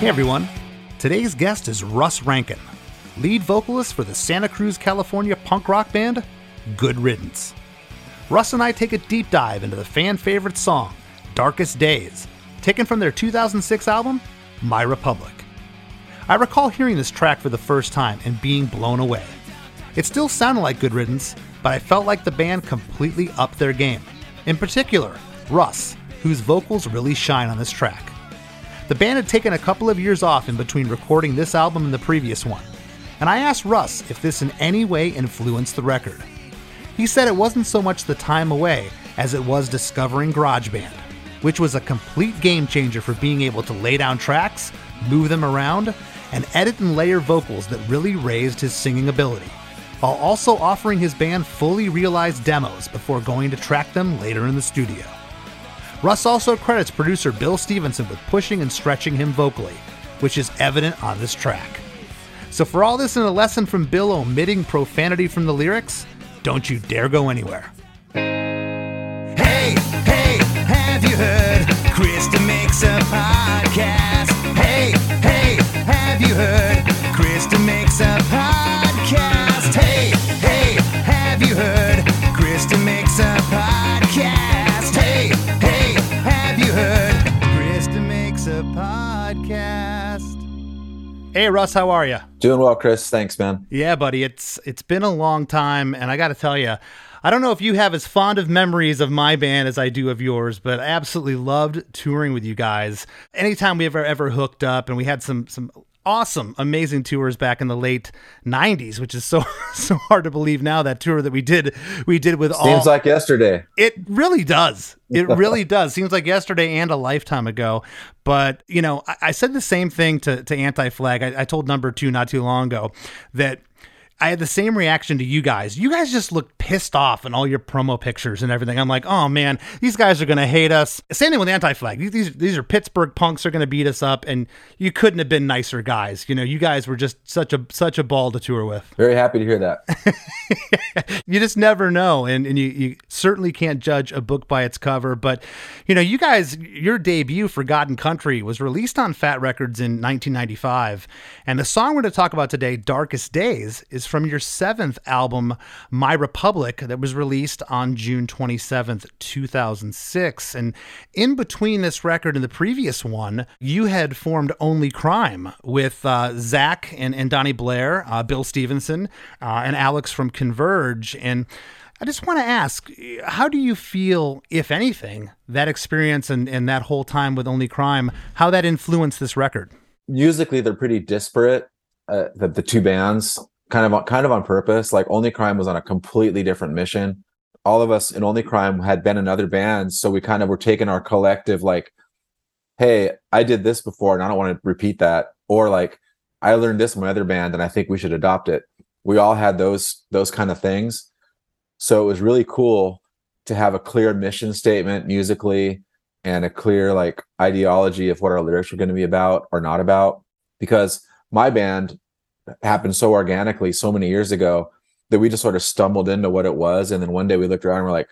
Hey everyone, today's guest is Russ Rankin, lead vocalist for the Santa Cruz, California punk rock band Good Riddance. Russ and I take a deep dive into the fan favorite song, Darkest Days, taken from their 2006 album, My Republic. I recall hearing this track for the first time and being blown away. It still sounded like Good Riddance, but I felt like the band completely upped their game. In particular, Russ, whose vocals really shine on this track. The band had taken a couple of years off in between recording this album and the previous one, and I asked Russ if this in any way influenced the record. He said it wasn't so much the time away as it was discovering GarageBand, which was a complete game changer for being able to lay down tracks, move them around, and edit and layer vocals that really raised his singing ability, while also offering his band fully realized demos before going to track them later in the studio. Russ also credits producer Bill Stevenson with pushing and stretching him vocally, which is evident on this track. So, for all this and a lesson from Bill omitting profanity from the lyrics, don't you dare go anywhere. Hey, hey, have you heard? Chris DeMakes a podcast. Hey, hey, have you heard? Chris DeMakes a podcast. Hey Russ, how are you? Doing well, Chris. Thanks, man. Yeah, buddy. It's it's been a long time, and I got to tell you, I don't know if you have as fond of memories of my band as I do of yours, but I absolutely loved touring with you guys. Anytime we ever ever hooked up, and we had some some awesome, amazing tours back in the late '90s, which is so so hard to believe now. That tour that we did we did with all Seems like yesterday. it really does. It really does. Seems like yesterday and a lifetime ago. But, you know, I, I said the same thing to, to Anti Flag. I, I told number two not too long ago that I had the same reaction to you guys. You guys just look pissed off in all your promo pictures and everything. I'm like, oh man, these guys are gonna hate us. Same thing with Anti Flag. These, these are Pittsburgh punks are gonna beat us up, and you couldn't have been nicer guys. You know, you guys were just such a such a ball to tour with. Very happy to hear that. you just never know and, and you, you certainly can't judge a book by its cover but you know you guys your debut For God and Country was released on Fat Wreck Chords in 1995 and the song we're going to talk about today darkest days is from your seventh album my republic that was released on june 27th 2006 and in between this record and the previous one you had formed only crime with uh, zach and, and donnie blair uh, bill stevenson uh, and alex from converge and I just want to ask, how do you feel, if anything, that experience and, and that whole time with Only Crime, how that influenced this record? Musically, they're pretty disparate. Uh, the, the two bands, kind of kind of on purpose. Like Only Crime was on a completely different mission. All of us in Only Crime had been in other bands, so we kind of were taking our collective like, "Hey, I did this before, and I don't want to repeat that," or like, "I learned this in my other band, and I think we should adopt it." We all had those those kind of things so it was really cool to have a clear mission statement musically and a clear like ideology of what our lyrics were going to be about or not about because my band happened so organically so many years ago that we just sort of stumbled into what it was. And then one day we looked around and we're like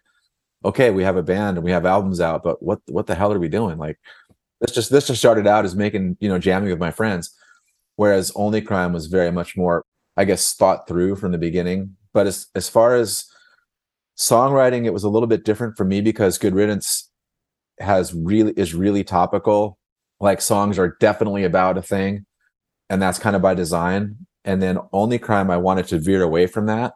okay we have a band and we have albums out but what what the hell are we doing? Like this just this just started out as making you know jamming with my friends whereas only crime was very much more i guess thought through from the beginning. But as as far as songwriting it was a little bit different for me because good riddance has really is really topical. Like songs are definitely about a thing and that's kind of by design and then only crime i wanted to veer away from that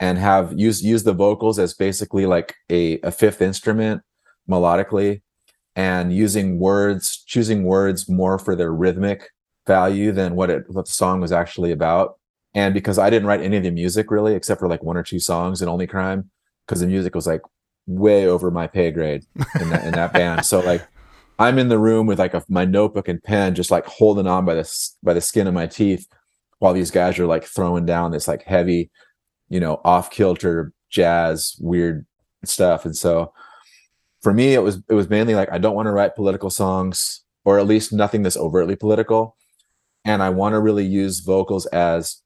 and have use use the vocals as basically like a, a fifth instrument melodically and using words choosing words more for their rhythmic value than what it what the song was actually about and because i didn't write any of the music really except for like one or two songs in only crime because the music was like way over my pay grade in that in that band. So like I'm in the room with like a, my notebook and pen, just like holding on by this by the skin of my teeth, while these guys are like throwing down this like heavy, you know, off kilter jazz weird stuff. And so for me, it was it was mainly like I don't want to write political songs, or at least nothing that's overtly political, and I want to really use vocals as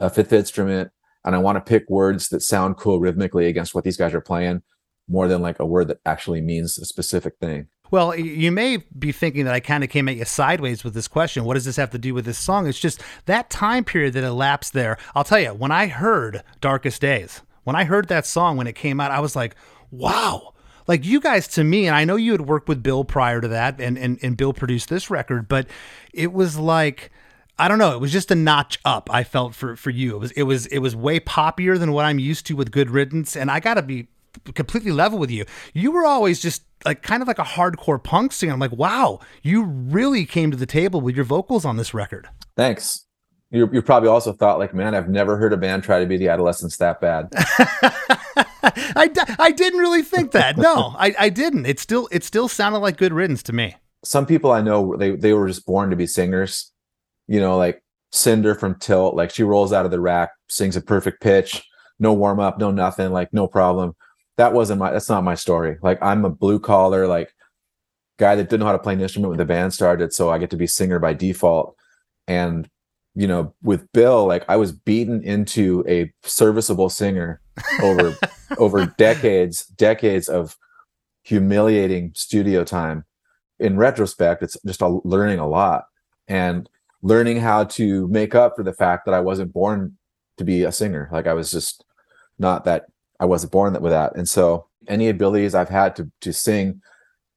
a fifth instrument, and I want to pick words that sound cool rhythmically against what these guys are playing, more than like a word that actually means a specific thing. Well, you may be thinking that I kind of came at you sideways with this question. What does this have to do with this song? It's just that time period that elapsed there. I'll tell you, when I heard Darkest Days, when I heard that song when it came out, I was like, wow. Like you guys to me, and I know you had worked with Bill prior to that, and, and, and Bill produced this record, but it was like, I don't know. It was just a notch up. I felt for for you. It was it was it was way poppier than what I'm used to with Good Riddance. And I got to be completely level with you. You were always just like kind of like a hardcore punk singer. I'm like, wow, you really came to the table with your vocals on this record. Thanks. You you probably also thought like, man, I've never heard a band try to be the Adolescents that bad. I, d- I didn't really think that. No, I, I didn't. It still it still sounded like Good Riddance to me. Some people I know they they were just born to be singers. You know, like Cinder from Tilt, like she rolls out of the rack, sings a perfect pitch, no warm up, no nothing, like no problem. That wasn't my that's not my story. Like I'm a blue collar like guy that didn't know how to play an instrument when the band started, so I get to be singer by default. And you know, with Bill, like I was beaten into a serviceable singer over over decades, decades of humiliating studio time. In retrospect, it's just a, learning a lot and learning how to make up for the fact that I wasn't born to be a singer. Like I was just not that I wasn't born with that. And so any abilities I've had to to sing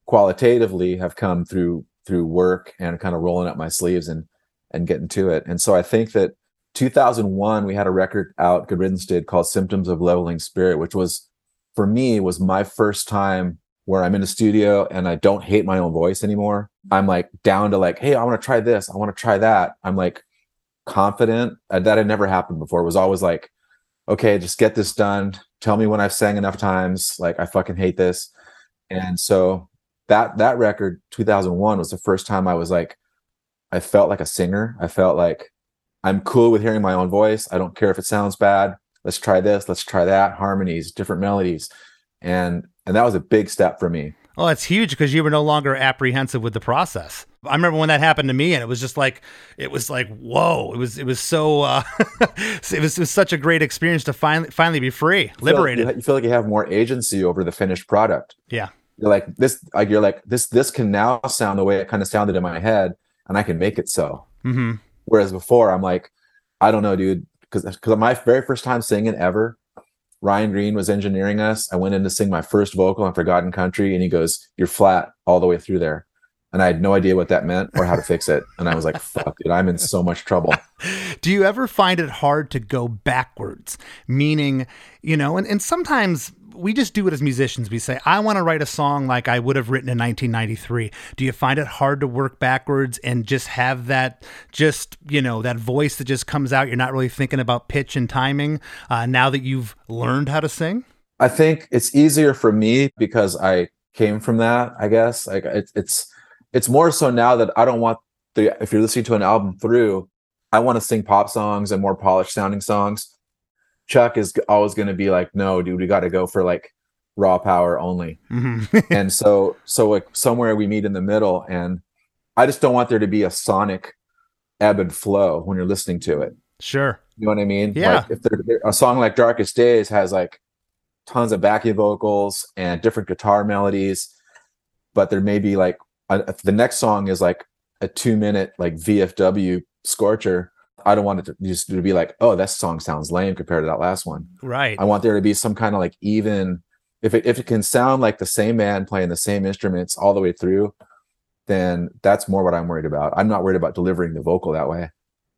qualitatively have come through through work and kind of rolling up my sleeves and and getting to it. And so I think that 2001 we had a record out good riddance did called symptoms of leveling spirit which was for me was my first time where i'm in a studio and i don't hate my own voice anymore. I'm like down to like hey i want to try this. I want to try that. I'm like confident. That had never happened before. It was always like okay just get this done tell me when i've sang enough times like i fucking hate this and so that that record 2001 was the first time i was like i felt like a singer i felt like I'm cool with hearing my own voice. I don't care if it sounds bad. Let's try this. Let's try that. Harmonies, different melodies, and and that was a big step for me. Well, that's huge because you were no longer apprehensive with the process. I remember when that happened to me, and it was just like it was like whoa! It was it was so uh, it, was, it was such a great experience to finally finally be free, liberated. You feel, like, you feel like you have more agency over the finished product. Yeah, you're like this. Like you're like this. This can now sound the way it kind of sounded in my head, and I can make it so. Mm-hmm. Whereas before, I'm like, I don't know, dude, because because my very first time singing ever, Ryan Greene was engineering us. I went in to sing my first vocal on For God and Country, and he goes, "You're flat all the way through there," and I had no idea what that meant or how to fix it. And I was like, "Fuck, dude, I'm in so much trouble." Do you ever find it hard to go backwards? Meaning, you know, and, and sometimes we just do it as musicians. We say, I want to write a song like I would have written in 1993. Do you find it hard to work backwards and just have that, just, you know, that voice that just comes out? You're not really thinking about pitch and timing uh, now that you've learned how to sing? I think it's easier for me because I came from that, I guess. Like it, it's, it's more so now that I don't want the, if you're listening to an album through, I want to sing pop songs and more polished sounding songs Chuck is always going to be like, no, dude, we got to go for like raw power only. Mm-hmm. and so, so like somewhere we meet in the middle. And I just don't want there to be a sonic ebb and flow when you're listening to it. Sure. You know what I mean? Yeah. Like if there, a song like Darkest Days has like tons of backing vocals and different guitar melodies, but there may be like a, the next song is like a two minute like VFW scorcher I don't want it to just to be like, oh, that song sounds lame compared to that last one. Right. I want there to be some kind of like even if it if it can sound like the same man playing the same instruments all the way through, then that's more what I'm worried about. I'm not worried about delivering the vocal that way.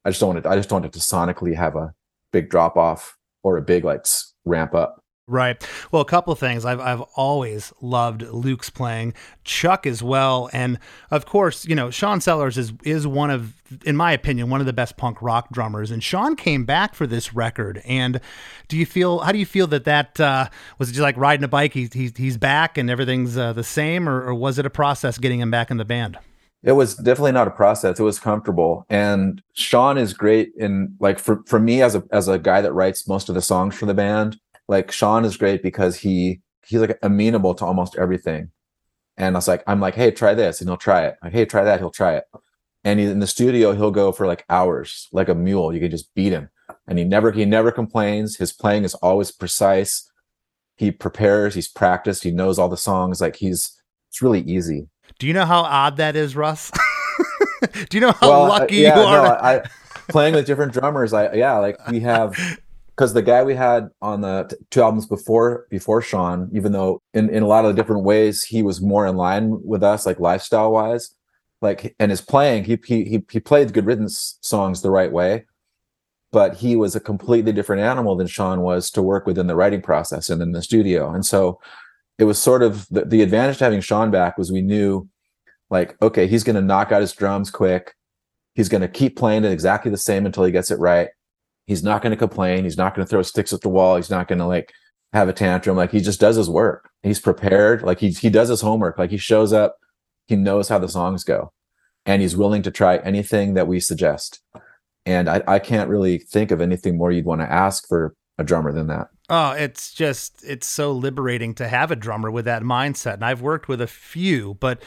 I just don't want it. I just don't want it to sonically have a big drop off or a big like ramp up. Right. Well, a couple of things. I've I've always loved Luke's playing, Chuck as well, and of course, you know, Sean Sellers is is one of, in my opinion, one of the best punk rock drummers. And Sean came back for this record. And do you feel? How do you feel that that uh, was it just like riding a bike? He's he's, he's back and everything's uh, the same, or, or was it a process getting him back in the band? It was definitely not a process. It was comfortable. And Sean is great in like for, for me as a as a guy that writes most of the songs for the band, like Sean is great because he he's like amenable to almost everything. And I was like, I'm like, hey, try this, and he'll try it. Like, hey, try that, he'll try it. And he, in the studio, he'll go for like hours, like a mule. You can just beat him, and he never he never complains. His playing is always precise. He prepares. He's practiced. He knows all the songs. Like he's it's really easy. Do you know how odd that is, Russ? Do you know how Well, uh, lucky yeah, you are? no, I, playing with different drummers. I yeah, like we have because the guy we had on the t- two albums before before Sean, even though in in a lot of the different ways he was more in line with us, like lifestyle wise, like and his playing, he he he, played good riddance songs the right way, but he was a completely different animal than Sean was to work within the writing process and in the studio, and so it was sort of the, the advantage to having Sean back was we knew like okay he's going to knock out his drums quick. He's going to keep playing it exactly the same until he gets it right he's not going to complain. He's not going to throw sticks at the wall. He's not going to like have a tantrum. Like he just does his work. He's prepared. Like he, he does his homework. Like he shows up. He knows how the songs go. And he's willing to try anything that we suggest. And i, I can't really think of anything more you'd want to ask for a drummer than that. Oh, it's just it's so liberating to have a drummer with that mindset. And I've worked with a few, but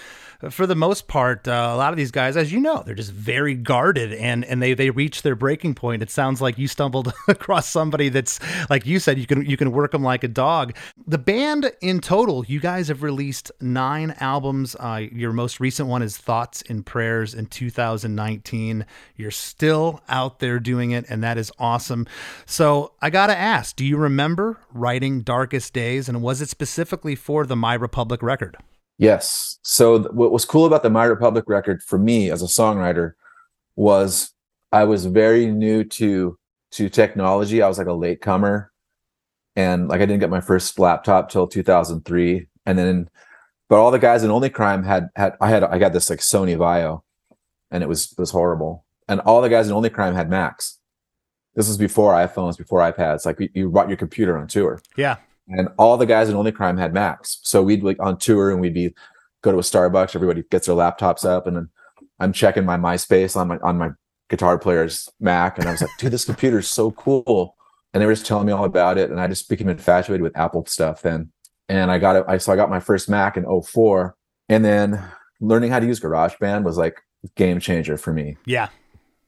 for the most part, uh, a lot of these guys, as you know, they're just very guarded and and they they reach their breaking point. It sounds like you stumbled across somebody that's like you said you can you can work them like a dog. The band in total, you guys have released nine albums. Uh, your most recent one is Thoughts and Prayers in 2019. You're still out there doing it, and that is awesome. So I gotta ask, do you remember? writing Darkest Days, and was it specifically for the My Republic record? Yes. So th- what was cool about the My Republic record for me as a songwriter was I was very new to to technology. I was like a latecomer, and like I didn't get my first laptop till 2003, and then but all the guys in Only Crime had had I had I got this like Sony Vaio, and it was it was horrible, and all the guys in Only Crime had Macs. This was before iPhones, before iPads. Like you brought your computer on tour Yeah. And all the guys in Only Crime had Macs. So we'd like on tour and we'd be go to a Starbucks. Everybody gets their laptops up, and then I'm checking my MySpace on my on my guitar player's Mac, and I was like, dude, this computer's so cool. And they were just telling me all about it, and I just became infatuated with Apple stuff then. And I got it. I so I got my first Mac in 04. and then learning how to use GarageBand was like game changer for me Yeah.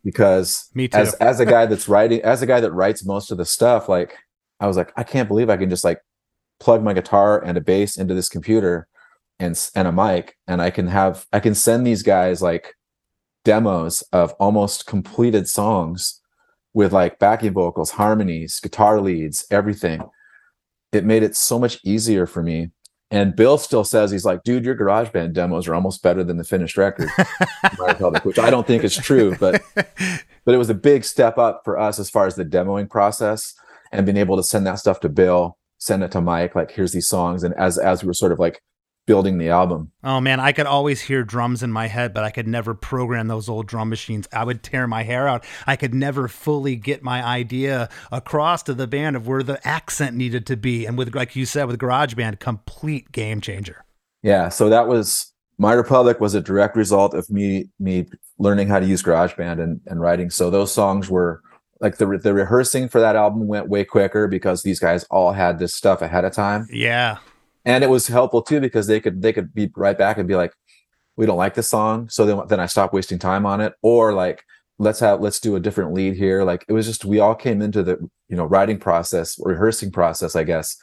because Me too. as as a guy that's writing as a guy that writes most of the stuff like i was like i can't believe i can just like plug my guitar and a bass into this computer and and a mic and i can have i can send these guys like demos of almost completed songs with like backing vocals harmonies guitar leads everything. It made it so much easier for me. And bill still says he's like dude your garageband demos are almost better than the finished record. Republic, which i don't think is true but but it was a big step up for us as far as the demoing process and being able to send that stuff to bill send it to mike like here's these songs and as as we were sort of like building the album Oh man, I could always hear drums in my head, but I could never program those old drum machines. I would tear my hair out. I could never fully get my idea across to the band of where the accent needed to be. And with, like you said, with GarageBand, complete game changer. yeah so that was my republic was a direct result of me me learning how to use garageband and, and writing so those songs were like the the rehearsing for that album went way quicker because these guys all had this stuff ahead of time. Yeah. and it was helpful too because they could they could be right back and be like we don't like this song so then then i stopped wasting time on it. Or like let's have let's do a different lead here. Like it was just we all came into the you know writing process rehearsing process i guess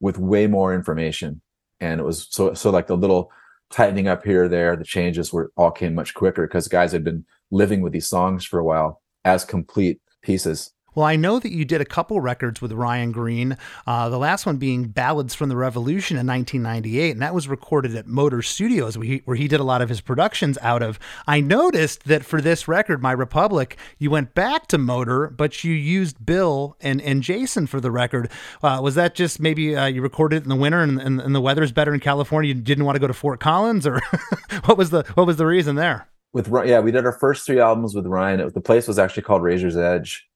with way more information. And it was so so like the little tightening up here or there the changes were all came much quicker because guys had been living with these songs for a while as complete pieces Well, I know that you did a couple records with Ryan Greene, uh, the last one being Ballads from the Revolution in 1998, and that was recorded at Motor Studios, where he, where he did a lot of his productions out of. I noticed that for this record, My Republic, you went back to Motor, but you used Bill and, and Jason for the record. Uh, was that just maybe uh, you recorded it in the winter and, and, and the weather's better in California? You didn't want to go to Fort Collins, or what was the what was the reason there? With yeah, we did our first three albums with Ryan. It, the place was actually called Razor's Edge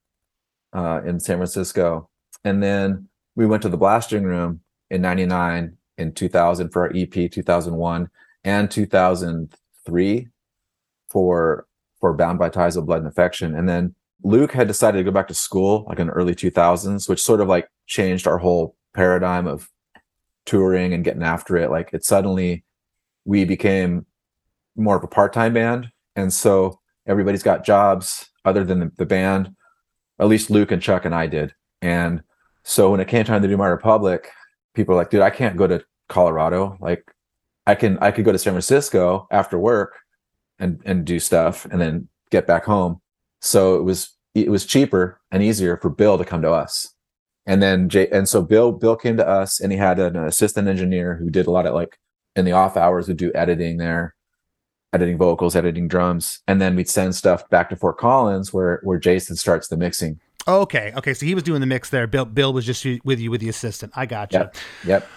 uh, in San Francisco, and then we went to the Blasting Room in '99, in 2000 for our EP 2001, and 2003 for for Bound by Ties of Blood and Affection, and then Luke had decided to go back to school like in the early 2000s, which sort of like changed our whole paradigm of touring and getting after it. Like it suddenly we became more of a part-time band. And so everybody's got jobs other than the, the band. At least luke and chuck and i did. And so when it came time to do my republic people were like dude i can't go to colorado. Like i can i could go to san francisco after work and and do stuff and then get back home. So it was it was cheaper and easier for bill to come to us. And then Jay, and so bill bill came to us and he had an assistant engineer who did a lot of like in the off hours would do editing there editing vocals, editing drums, and then we'd send stuff back to Fort Collins where where Jason starts the mixing. Okay, okay. So he was doing the mix there. Bill, Bill was just with you with the assistant. I got you. Yep. Yep.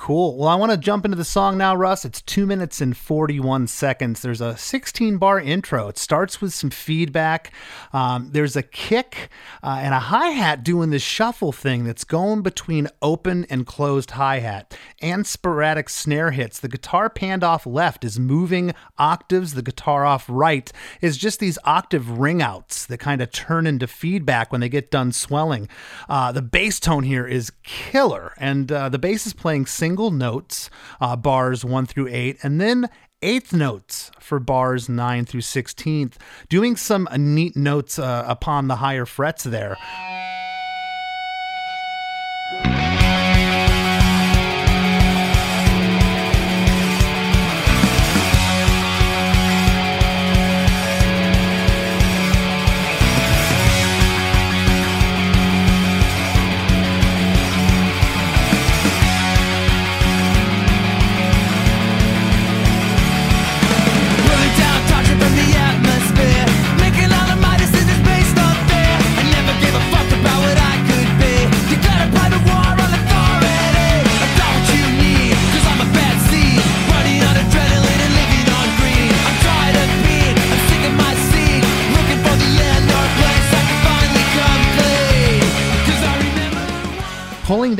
Cool. Well, I want to jump into the song now, Russ. It's two minutes and 41 seconds. There's a 16 bar intro. It starts with some feedback. Um, there's a kick uh, and a hi hat doing this shuffle thing that's going between open and closed hi hat and sporadic snare hits. The guitar panned off left is moving octaves. The guitar off right is just these octave ring outs that kind of turn into feedback when they get done swelling. Uh, the bass tone here is killer, and uh, the bass is playing single single notes, uh, bars 1 through 8, and then eighth notes for bars 9 through 16th, doing some neat notes uh, upon the higher frets there.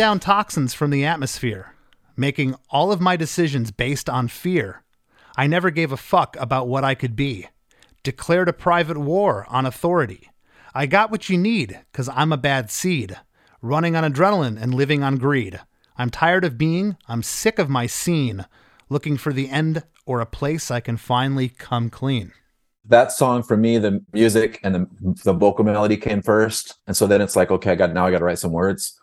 Down toxins from the atmosphere, making all of my decisions based on fear. I never gave a fuck about what I could be. Declared a private war on authority. I got what you need because I'm a bad seed, running on adrenaline and living on greed. I'm tired of being, I'm sick of my scene, looking for the end or a place I can finally come clean. That song for me, the music and the, the vocal melody came first. And so then it's like, okay, I got now I gotta write some words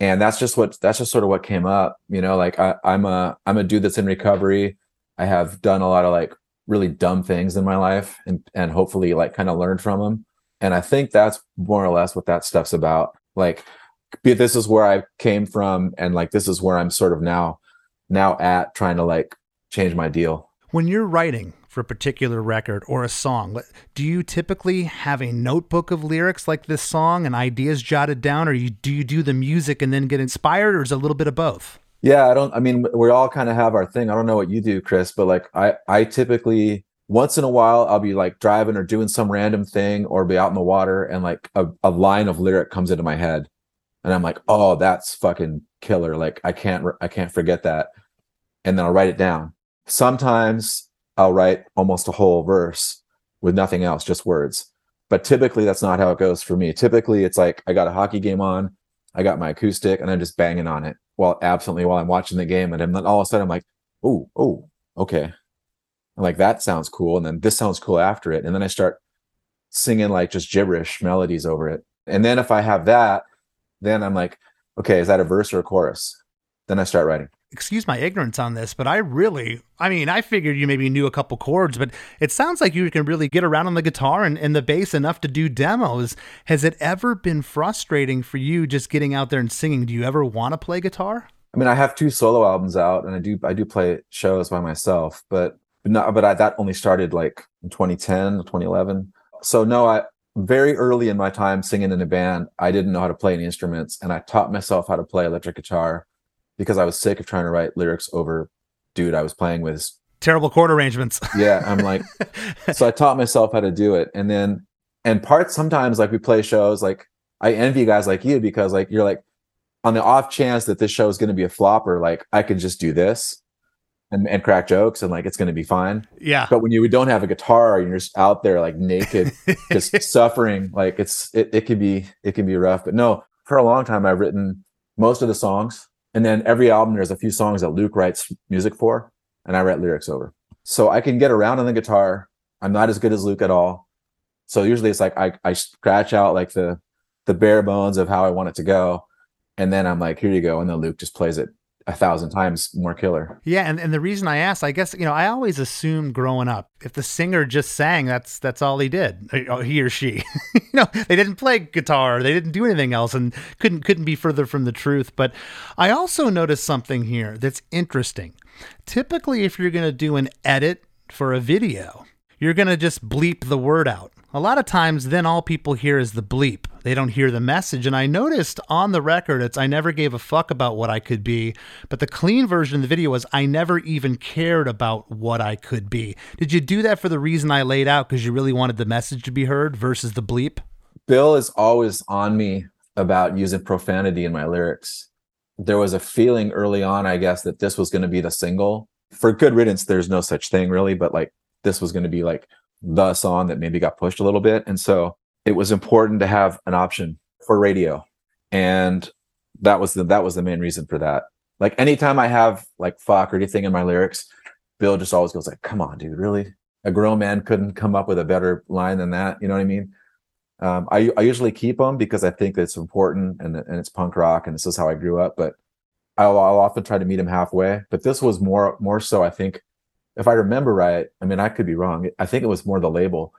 and that's just what that's just sort of what came up you know like I, i'm a i'm a dude that's in recovery. I have done a lot of like really dumb things in my life and and hopefully like kind of learned from them and i think that's more or less what that stuff's about. Like this is where i came from and like this is where i'm sort of now now at trying to like change my deal. When you're writing for a particular record or a song, do you typically have a notebook of lyrics like this song and ideas jotted down, or you, do you do the music and then get inspired, or is it a little bit of both? Yeah, I don't. I mean, we all kind of have our thing. I don't know what you do, Chris, but like I, I typically once in a while I'll be like driving or doing some random thing or be out in the water and like a, a line of lyric comes into my head, and I'm like, oh, that's fucking killer. Like I can't, I can't forget that, and then I'll write it down. Sometimes I'll write almost a whole verse with nothing else, just words. But typically, that's not how it goes for me. Typically, it's like I got a hockey game on, I got my acoustic, and I'm just banging on it while absently while I'm watching the game. And then all of a sudden, I'm like, oh, oh, okay. I'm like, that sounds cool. And then this sounds cool after it. And then I start singing like just gibberish melodies over it. And then if I have that, then I'm like, okay, is that a verse or a chorus? Then I start writing. Excuse my ignorance on this, but I really, I mean, I figured you maybe knew a couple chords, but it sounds like you can really get around on the guitar and, and the bass enough to do demos. Has it ever been frustrating for you just getting out there and singing? Do you ever want to play guitar? I mean, I have two solo albums out, and I do I do play shows by myself, but not. But I, that only started like in 2010, 2011. So no, I very early in my time singing in a band, I didn't know how to play any instruments, and I taught myself how to play electric guitar because I was sick of trying to write lyrics over dude I was playing with. Terrible chord arrangements. Yeah, I'm like, so I taught myself how to do it, and then and parts sometimes like we play shows like I envy guys like you because like you're like on the off chance that this show is going to be a flopper, like I could just do this and, and crack jokes and like it's going to be fine. Yeah. But when you don't have a guitar, and you're just out there like naked, just suffering. Like it's it, it can be it can be rough. But no, for a long time I've written most of the songs, and then every album there's a few songs that Luke writes music for, and I write lyrics over. So I can get around on the guitar. I'm not as good as Luke at all. So usually it's like I I scratch out like the the bare bones of how I want it to go and then I'm like, here you go. And then Luke just plays it a thousand times more killer. Yeah, and, and the reason I asked, I guess, you know, I always assumed growing up, if the singer just sang, that's that's all he did. Uh, he or she. you know, they didn't play guitar, they didn't do anything else and couldn't couldn't be further from the truth. But I also noticed something here that's interesting. Typically if you're gonna do an edit for a video, you're gonna just bleep the word out. A lot of times, then all people hear is the bleep. They don't hear the message. And I noticed on the record, it's I never gave a fuck about what I could be. But the clean version of the video was I never even cared about what I could be. Did you do that for the reason I laid out because you really wanted the message to be heard versus the bleep? Bill is always on me about using profanity in my lyrics. There was a feeling early on, I guess, that this was going to be the single. For good riddance, there's no such thing really, but like this was going to be like the song that maybe got pushed a little bit. And so it was important to have an option for radio. And that was the that was the main reason for that. Like anytime I have like fuck or anything in my lyrics, Bill just always goes like, "Come on, dude, really? A grown man couldn't come up with a better line than that." You know what I mean? Um, I I usually keep them because I think it's important and and it's punk rock and this is how I grew up. But I'll, I'll often try to meet him halfway. But this was more more so, I think, if I remember right, I mean, I could be wrong. I think it was more the label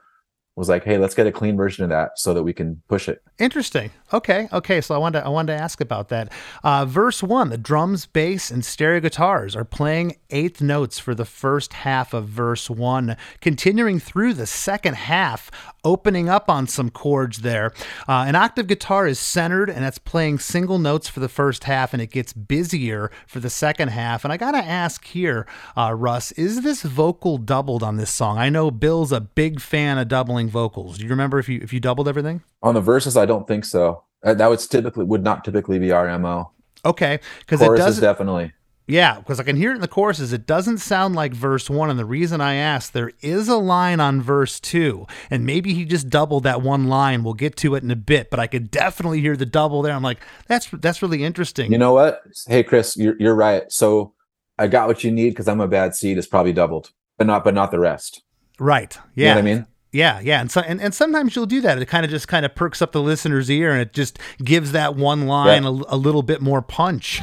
was like, hey, let's get a clean version of that so that we can push it. Interesting. Okay. Okay. So I wanted to, I wanted to ask about that. Uh, verse one: the drums, bass, and stereo guitars are playing eighth notes for the first half of verse one, continuing through the second half, opening up on some chords there. Uh, an octave guitar is centered, and that's playing single notes for the first half, and it gets busier for the second half. And I gotta ask here, uh, Russ, is this vocal doubled on this song? I know Bill's a big fan of doubling vocals. Do you remember if you if you doubled everything? On the verses, I don't think so. Uh, That would typically would not typically be our mo. Okay, because it does. definitely. Yeah, because I can hear it in the choruses. It doesn't sound like verse one, and the reason I asked, there is a line on verse two, and maybe he just doubled that one line. We'll get to it in a bit, but I could definitely hear the double there. I'm like, that's that's really interesting. You know what? Hey, Chris, you're you're right. So I got what you need because I'm a bad seed. It's probably doubled, but not but not the rest. right? You Yeah, know what I mean? Yeah, yeah, and so and, and sometimes you'll do that. It kind of just kind of perks up the listener's ear, and it just gives that one line Yeah. a, a little bit more punch.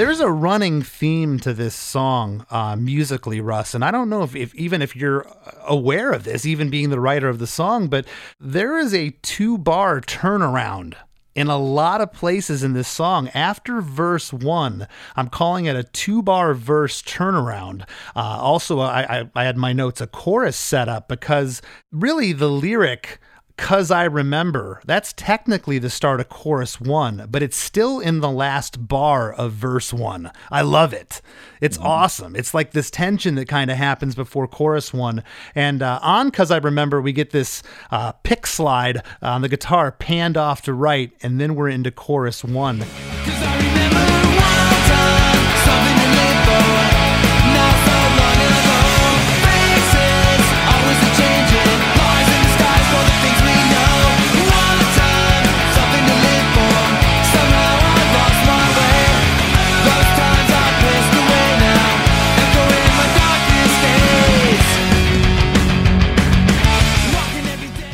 There's a running theme to this song uh, musically, Russ, and I don't know if, if even if you're aware of this, even being the writer of the song, but there is a two bar turnaround in a lot of places in this song. After verse one, I'm calling it a two bar verse turnaround. Uh, also, I, I, I had my notes a chorus set up because really the lyric. Cause I remember, that's technically the start of chorus one, but it's still in the last bar of verse one. I love it. It's awesome. It's like this tension that kind of happens before chorus one. And uh, on Cause I Remember, we get this uh, pick slide on the guitar panned off to right, and then we're into chorus one.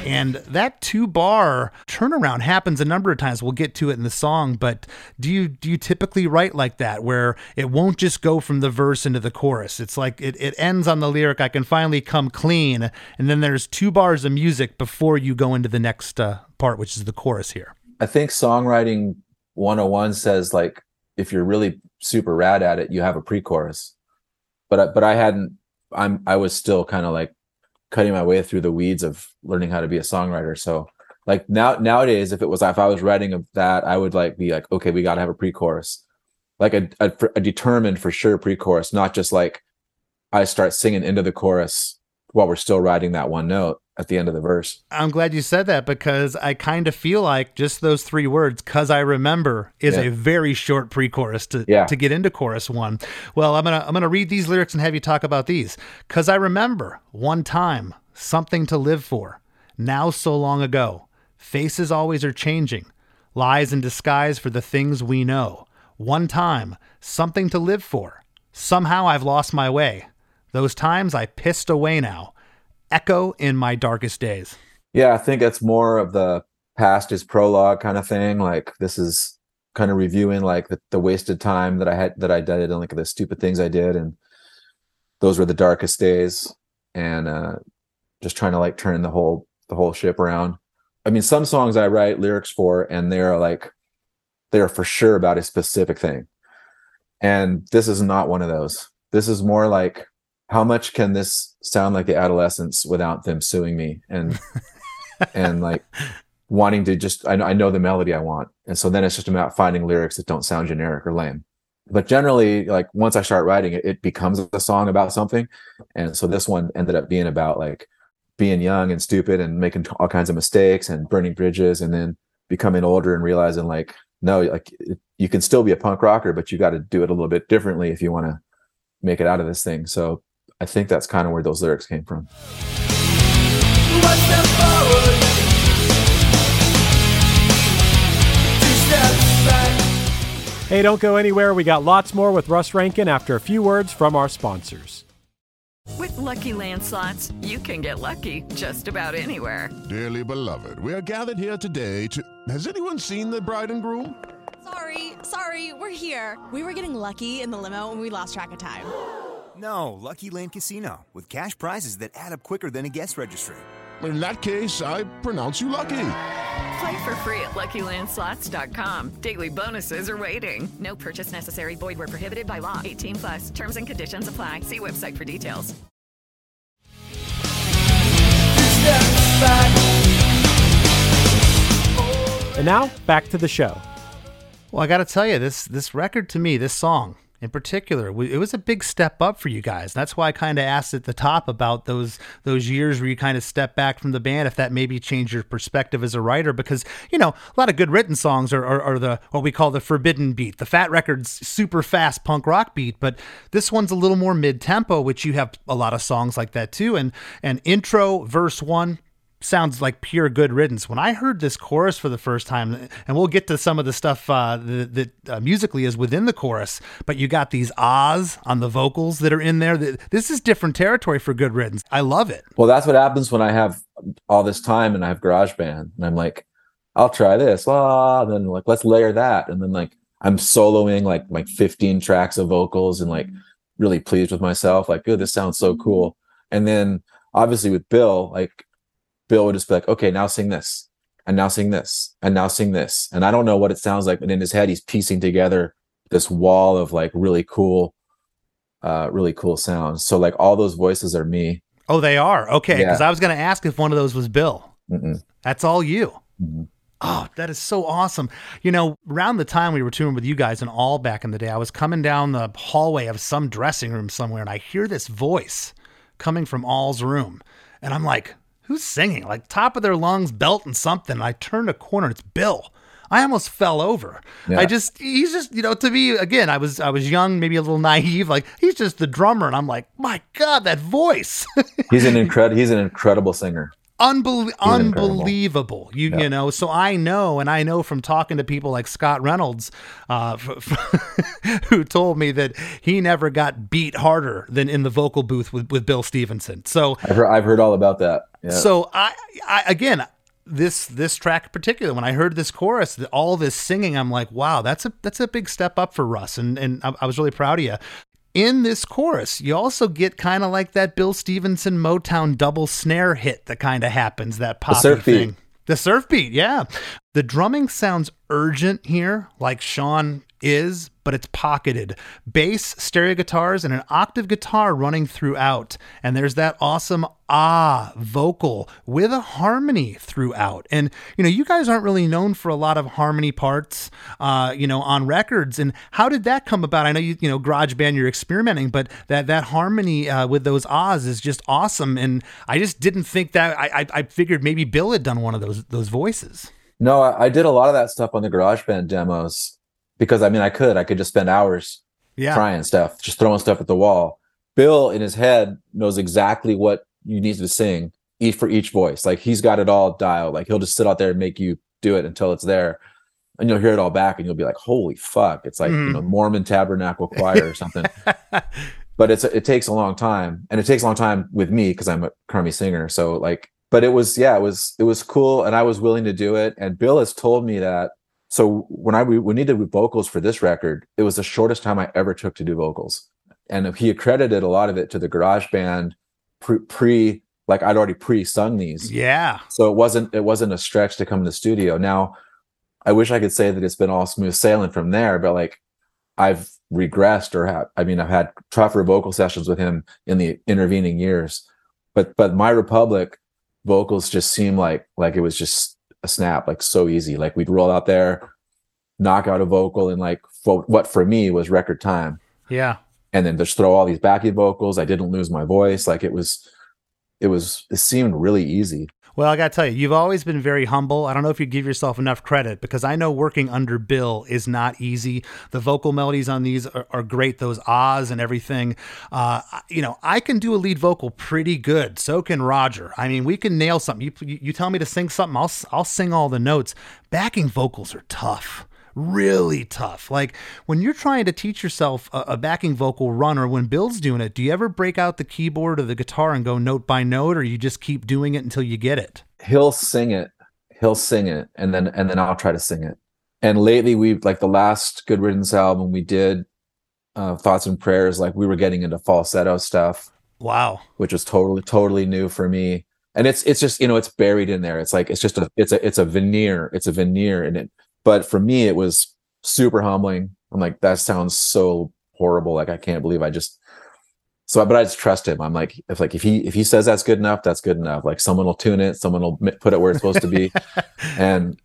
And that two bar turnaround happens a number of times. We'll get to it in the song, but do you do you typically write like that where it won't just go from the verse into the chorus? It's like it, it ends on the lyric, I can finally come clean, and then there's two bars of music before you go into the next uh, part, which is the chorus here. I think songwriting 101 says like if you're really super rad at it, you have a pre-chorus. But but I hadn't. I'm I was still kind of like cutting my way through the weeds of learning how to be a songwriter. So like now nowadays, if it was if I was writing of that, I would like be like, okay, we got to have a pre-chorus, like a, a a determined for sure pre-chorus, not just like I start singing into the chorus while we're still writing that one note at the end of the verse. I'm glad you said that because I kind of feel like just those three words, "cause I remember," is Yeah. a very short pre-chorus to Yeah. to get into chorus one. Well, I'm gonna I'm gonna read these lyrics and have you talk about these. "Cause I remember one time, something to live for. Now so long ago, faces always are changing, lies in disguise for the things we know. One time, something to live for. Somehow I've lost my way. Those times I pissed away now." Echo in my darkest days. Yeah, I think it's more of the past is prologue kind of thing. Like this is kind of reviewing like the, the wasted time that I had that I did and like the stupid things I did and those were the darkest days and uh just trying to like turn the whole the whole ship around. I mean some songs I write lyrics for and they're like they're for sure about a specific thing. And this is not one of those. This is more like how much can this sound like the adolescents without them suing me and and like wanting to just I know, I know the melody I want. And so then it's just about finding lyrics that don't sound generic or lame. But generally like once I start writing it it becomes a song about something. And so this one ended up being about like being young and stupid and making all kinds of mistakes and burning bridges and then becoming older and realizing like no like it, you can still be a punk rocker but you got to do it a little bit differently if you want to make it out of this thing. So I think that's kind of where those lyrics came from. Hey, don't go anywhere. We got lots more with Russ Rankin after a few words from our sponsors. With Lucky Land slots, you can get lucky just about anywhere. Dearly beloved, we are gathered here today to. Has anyone seen the bride and groom? Sorry, sorry, we're here. We were getting lucky in the limo and we lost track of time. No, Lucky Land Casino, with cash prizes that add up quicker than a guest registry. In that case, I pronounce you lucky. Play for free at LuckyLandSlots.com. Daily bonuses are waiting. No purchase necessary. Void where prohibited by law. 18 plus. Terms and conditions apply. See website for details. And now, back to the show. Well, I got to tell you, this this record to me, this song in particular, it was a big step up for you guys. That's why I kind of asked at the top about those those years where you kind of step back from the band, if that maybe changed your perspective as a writer, because you know a lot of Good Riddance songs are, are, are the what we call the forbidden beat. The Fat Record's super fast punk rock beat, but this one's a little more mid tempo, which you have a lot of songs like that too. And and intro verse one sounds like pure good riddance. When I heard this chorus for the first time, and we'll get to some of the stuff uh, that, that uh, musically is within the chorus, but you got these ahs on the vocals that are in there. Th- This is different territory for good riddance. I love it. Well, that's what happens when I have all this time and I have GarageBand and I'm like, I'll try this. Ah, then like let's layer that. And then like I'm soloing like like 15 tracks of vocals and like really pleased with myself. Like, oh, this sounds so cool. And then obviously with Bill, like Bill would just be like, okay, now sing this, and now sing this, and now sing this. And I don't know what it sounds like, but in his head, he's piecing together this wall of like really cool, uh, really cool sounds. So like all those voices are me. Oh, they are okay. Because Yeah. I was going to ask if one of those was Bill. Mm-mm. That's all you. Mhm. Oh, that is so awesome. You know, around the time we were touring with you guys and all back in the day, I was coming down the hallway of some dressing room somewhere and I hear this voice coming from All's room. And I'm like, who's singing? Like top of their lungs, belting something. And I turned a corner, it's Bill. I almost fell over. Yeah. I just he's just, you know, to me again, I was I was young, maybe a little naive, like he's just the drummer and I'm like, "My god, that voice." He's an incredible. He's an incredible singer. Unbel- incredible. unbelievable. You Yeah. you know, so I know, and I know from talking to people like Scott Reynolds, uh, f- f- who told me that he never got beat harder than in the vocal booth with, with Bill Stevenson. So I've heard. I've heard all about that. Yeah. so I, I again, this this track in particular, when I heard this chorus, all this singing, I'm like, wow, that's a that's a big step up for Russ, and and I, I was really proud of you. In this chorus, you also get kind of like that Bill Stevenson Motown double snare hit that kind of happens, that poppy surf beat. thing. The surf beat, yeah. The drumming sounds urgent here, like Sean is, but it's pocketed. Bass, stereo guitars, and an octave guitar running throughout. And there's that awesome ah vocal with a harmony throughout. And, you know, you guys aren't really known for a lot of harmony parts, uh, you know, on records. And how did that come about? I know you, you know, Garage Band, you're experimenting, but that, that harmony uh, with those ahs is just awesome. And I just didn't think that, I, I, I figured maybe Bill had done one of those, those voices. No, I, I did a lot of that stuff on the GarageBand demos because I mean I could I could just spend hours Yeah. trying stuff, just throwing stuff at the wall. Bill in his head knows exactly what you need to sing each for each voice. Like he's got it all dialed. Like he'll just sit out there and make you do it until it's there. And you'll hear it all back and you'll be like, holy fuck. It's like, you know, mm. Mormon Tabernacle Choir or something. but it's it takes a long time. And it takes a long time with me because I'm a crummy singer. So like, but it was yeah, it was it was cool and I was willing to do it. And Bill has told me that so when I we, needed vocals for this record, it was the shortest time I ever took to do vocals, and he accredited a lot of it to the Garage Band pre, pre like I'd already pre sung these, Yeah. so it wasn't it wasn't a stretch to come to the studio. Now, I wish I could say that it's been all smooth sailing from there, but like I've regressed or have, I mean I've had tougher vocal sessions with him in the intervening years, but but My Republic vocals just seem like like it was just a snap, like so easy. Like we'd roll out there, knock out a vocal in like fo- what for me was record time, Yeah. and then just throw all these backing vocals. I didn't lose my voice. Like it was, it was, it seemed really easy. Well, I got to tell you, you've always been very humble. I don't know if you give yourself enough credit because I know working under Bill is not easy. The vocal melodies on these are, are great, those ahs and everything. Uh, you know, I can do a lead vocal pretty good. So can Roger. I mean, we can nail something. You, you, tell me to sing something, I'll, I'll sing all the notes. Backing vocals are tough. Really tough. Like when you're trying to teach yourself a, a backing vocal run, or when Bill's doing it, do you ever break out the keyboard or the guitar and go note by note, or you just keep doing it until you get it? He'll sing it, he'll sing it, and then and then I'll try to sing it. And lately, we've like the last Good Riddance album we did, uh, Thoughts and Prayers. Like we were getting into falsetto stuff, Wow. which was totally totally new for me. And it's it's just you know it's buried in there. It's like it's just a it's a it's a veneer. It's a veneer in it. But for me, it was super humbling. I'm like that sounds so horrible. Like I can't believe I just so but i just trust him. I'm like if like if he if he says that's good enough that's good enough. Like someone will tune it. Someone will put it where it's supposed to be. And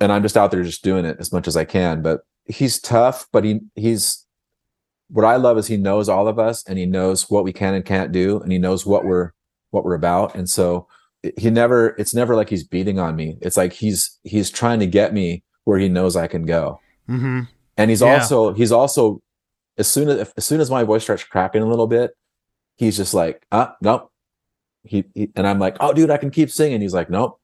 and i'm just out there just doing it as much as i can. But he's tough but he he's what i love is he knows all of us and he knows what we can and can't do and he knows what we're what we're about. And so he never it's never like he's beating on me. It's like he's he's trying to get me where he knows i can go. Mm-hmm. and he's Yeah. also he's also as soon as as soon as my voice starts cracking a little bit he's just like ah nope. He, he and i'm like oh dude i can keep singing. He's like nope.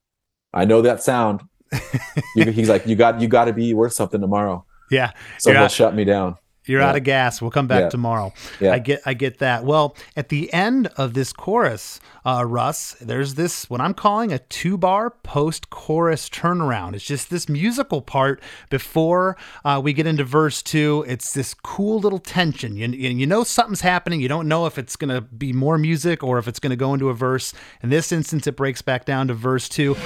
I know that sound. He's like you got you got to be worth something tomorrow. Yeah. so You're he'll shut me down You're Yeah. out of gas. We'll come back Yeah. tomorrow. Yeah. I get I get that. Well, at the end of this chorus, uh, Russ, there's this what I'm calling a two bar post chorus turnaround. It's just this musical part before uh, we get into verse two. It's this cool little tension. You, you, you know something's happening. You don't know if it's going to be more music or if it's going to go into a verse. In this instance, it breaks back down to verse two.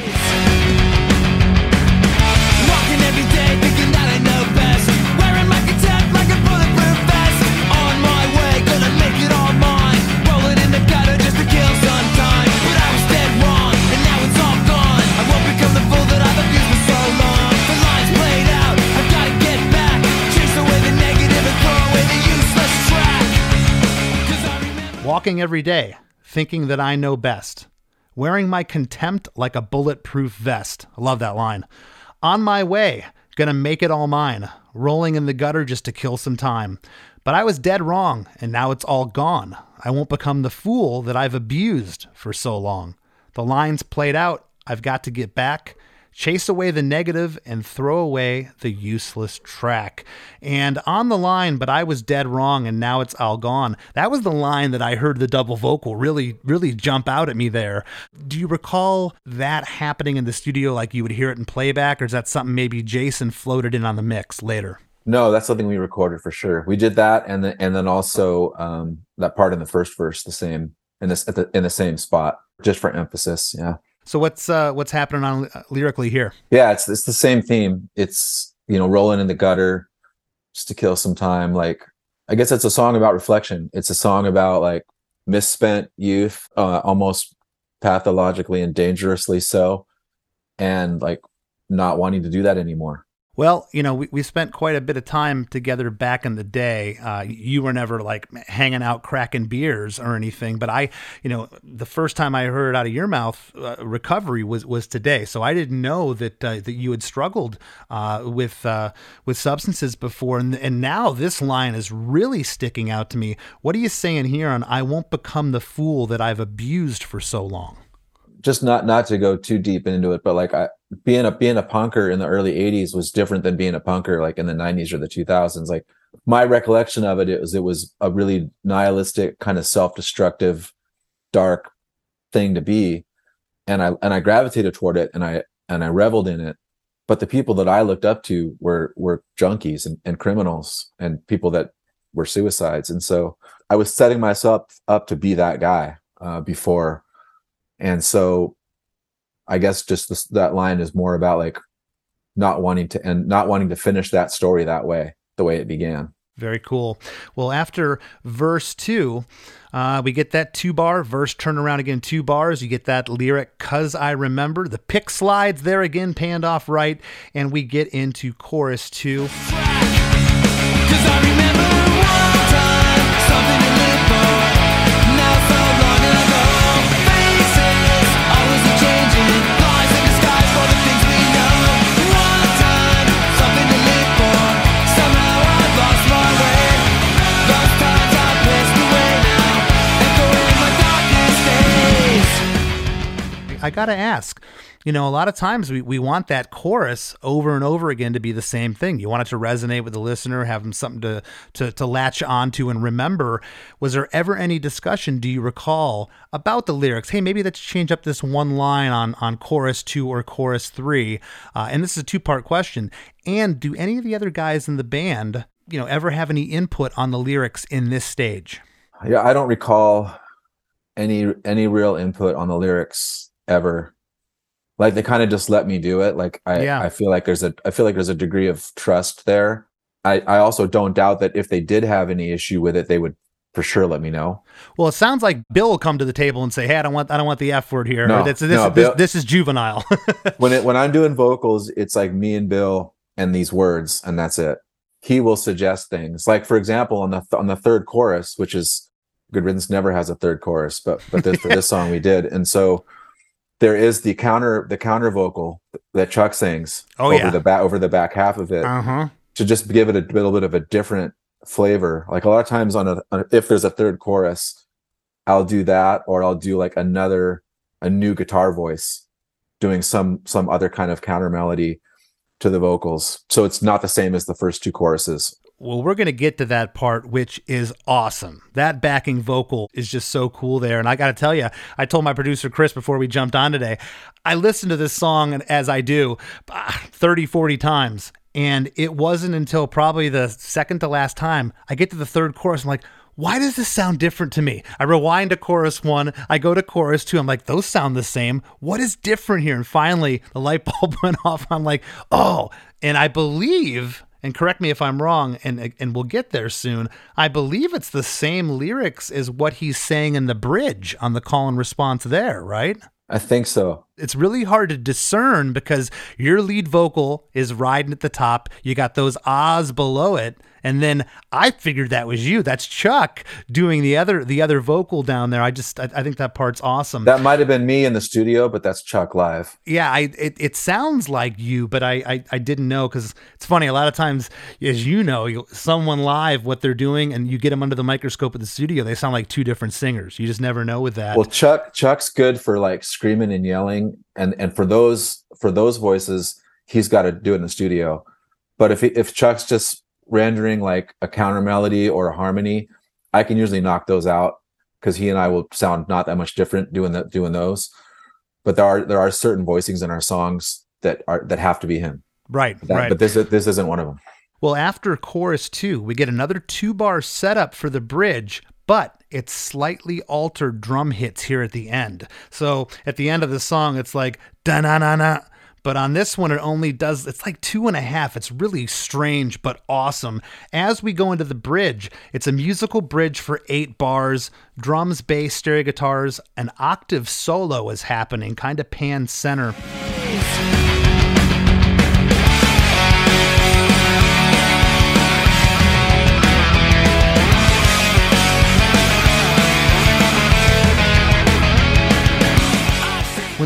Walking every day, thinking that I know best. Wearing my contempt like a bulletproof vest. I love that line. On my way, gonna make it all mine. Rolling in the gutter just to kill some time. But I was dead wrong, and now it's all gone. I won't become the fool that I've abused for so long. The line's played out. I've got to get back. Chase away the negative and throw away the useless track. And on the line, but I was dead wrong and now it's all gone. That was the line that I heard the double vocal really, really jump out at me there. Do you recall that happening in the studio like you would hear it in playback, or is that something maybe Jason floated in on the mix later? No, that's something we recorded for sure. We did that, and then and then also um, that part in the first verse, the same in this the in the same spot, just for emphasis. Yeah. So what's uh, what's happening on uh, lyrically here? Yeah, it's it's the same theme. It's you know rolling in the gutter just to kill some time. Like I guess it's a song about reflection. It's a song about like misspent youth, uh, almost pathologically and dangerously so, and like not wanting to do that anymore. Well, you know, we, we spent quite a bit of time together back in the day. Uh, you were never like hanging out cracking beers or anything, but I, you know, the first time I heard out of your mouth, uh, recovery was was today. So I didn't know that uh, that you had struggled uh, with uh, with substances before, and and now this line is really sticking out to me. What are you saying here on "I won't become the fool that I've abused for so long"? Just not not to go too deep into it, but like I being a being a punker in the early 80s was different than being a punker like in the 90s or the 2000s like my recollection of it, it was it was a really nihilistic kind of self-destructive dark thing to be. And i and i gravitated toward it and i and i reveled in it. But the people that i looked up to were were junkies and, and criminals and people that were suicides. And so i was setting myself up to be that guy uh, before and so I guess just this, that line is more about like not wanting to and not wanting to finish that story that way, the way it began. Very cool. Well, after verse two, uh, we get that two bar verse turn around again, two bars. You get that lyric, cause I remember. The pick slides there again, panned off right, and we get into chorus two. I got to ask, you know, a lot of times we, we want that chorus over and over again to be the same thing. You want it to resonate with the listener, have them something to, to, to latch onto and remember. Was there ever any discussion, do you recall, about the lyrics? Hey, maybe let's change up this one line on, on chorus two or chorus three. Uh, and this is a two part question. And do any of the other guys in the band, you know, ever have any input on the lyrics in this stage? Yeah, I don't recall any any real input on the lyrics ever. Like they kind of just let me do it. Like i Yeah. i feel like there's a i feel like there's a degree of trust there. I i also don't doubt that if they did have any issue with it they would for sure let me know. Well, it sounds like Bill will come to the table and say, "Hey, I don't want, I don't want the F word here. No, this, this, no, this, this is juvenile." when it when i'm doing vocals it's like me and bill and these words and that's it. He will suggest things. Like for example on the th- on the third chorus which is good riddance never has a third chorus but but this, for this song we did. And so there is the counter the counter vocal that chuck sings Oh, over yeah. the back over the back half of it uh huh. to just give it a little bit of a different flavor. Like a lot of times on a, on a- if there's a third chorus, I'll do that or I'll do like another a new guitar voice doing some some other kind of counter melody to the vocals. So it's not the same as the first two choruses. Well, we're going to get to that part, which is awesome. That backing vocal is just so cool there. And I got to tell you, I told my producer, Chris, before we jumped on today, I listened to this song, as I do, ah, 30, 40 times. And it wasn't until probably the second to last time I get to the third chorus. I'm like, why does this sound different to me? I rewind to chorus one, I go to chorus two. I'm like, those sound the same. What is different here? And finally, the light bulb went off. I'm like, oh, and I believe, and correct me if I'm wrong, and and we'll get there soon. I believe it's the same lyrics as what he's saying in the bridge on the call and response there, right? I think so. it's really hard to discern because your lead vocal is riding at the top. You got those ahs below it. And then I figured that was you. That's Chuck doing the other the other vocal down there. I just I, I think that part's awesome. That might have been me in the studio, but that's Chuck live. yeah, I it, it sounds like you, but I I, I didn't know because it's funny. A lot of times, as you know, you, someone live what they're doing, and you get them under the microscope at the studio, they sound like two different singers. You just never know with that. Well, Chuck Chuck's good for like screaming and yelling and and for those for those voices he's got to do it in the studio but if he, if chuck's just rendering like a counter melody or a harmony i can usually knock those out because he and i will sound not that much different doing that doing those but there are there are certain voicings in our songs that are that have to be him Right, That- right. but this this isn't one of them Well, after chorus two, we get another two bar setup for the bridge, but it's slightly altered drum hits here at the end. So at the end of the song, it's like da na na na. But on this one, it only does, it's like two and a half. It's really strange, but awesome. As we go into the bridge, it's a musical bridge for eight bars, drums, bass, stereo guitars, an octave solo is happening, kind of pan center.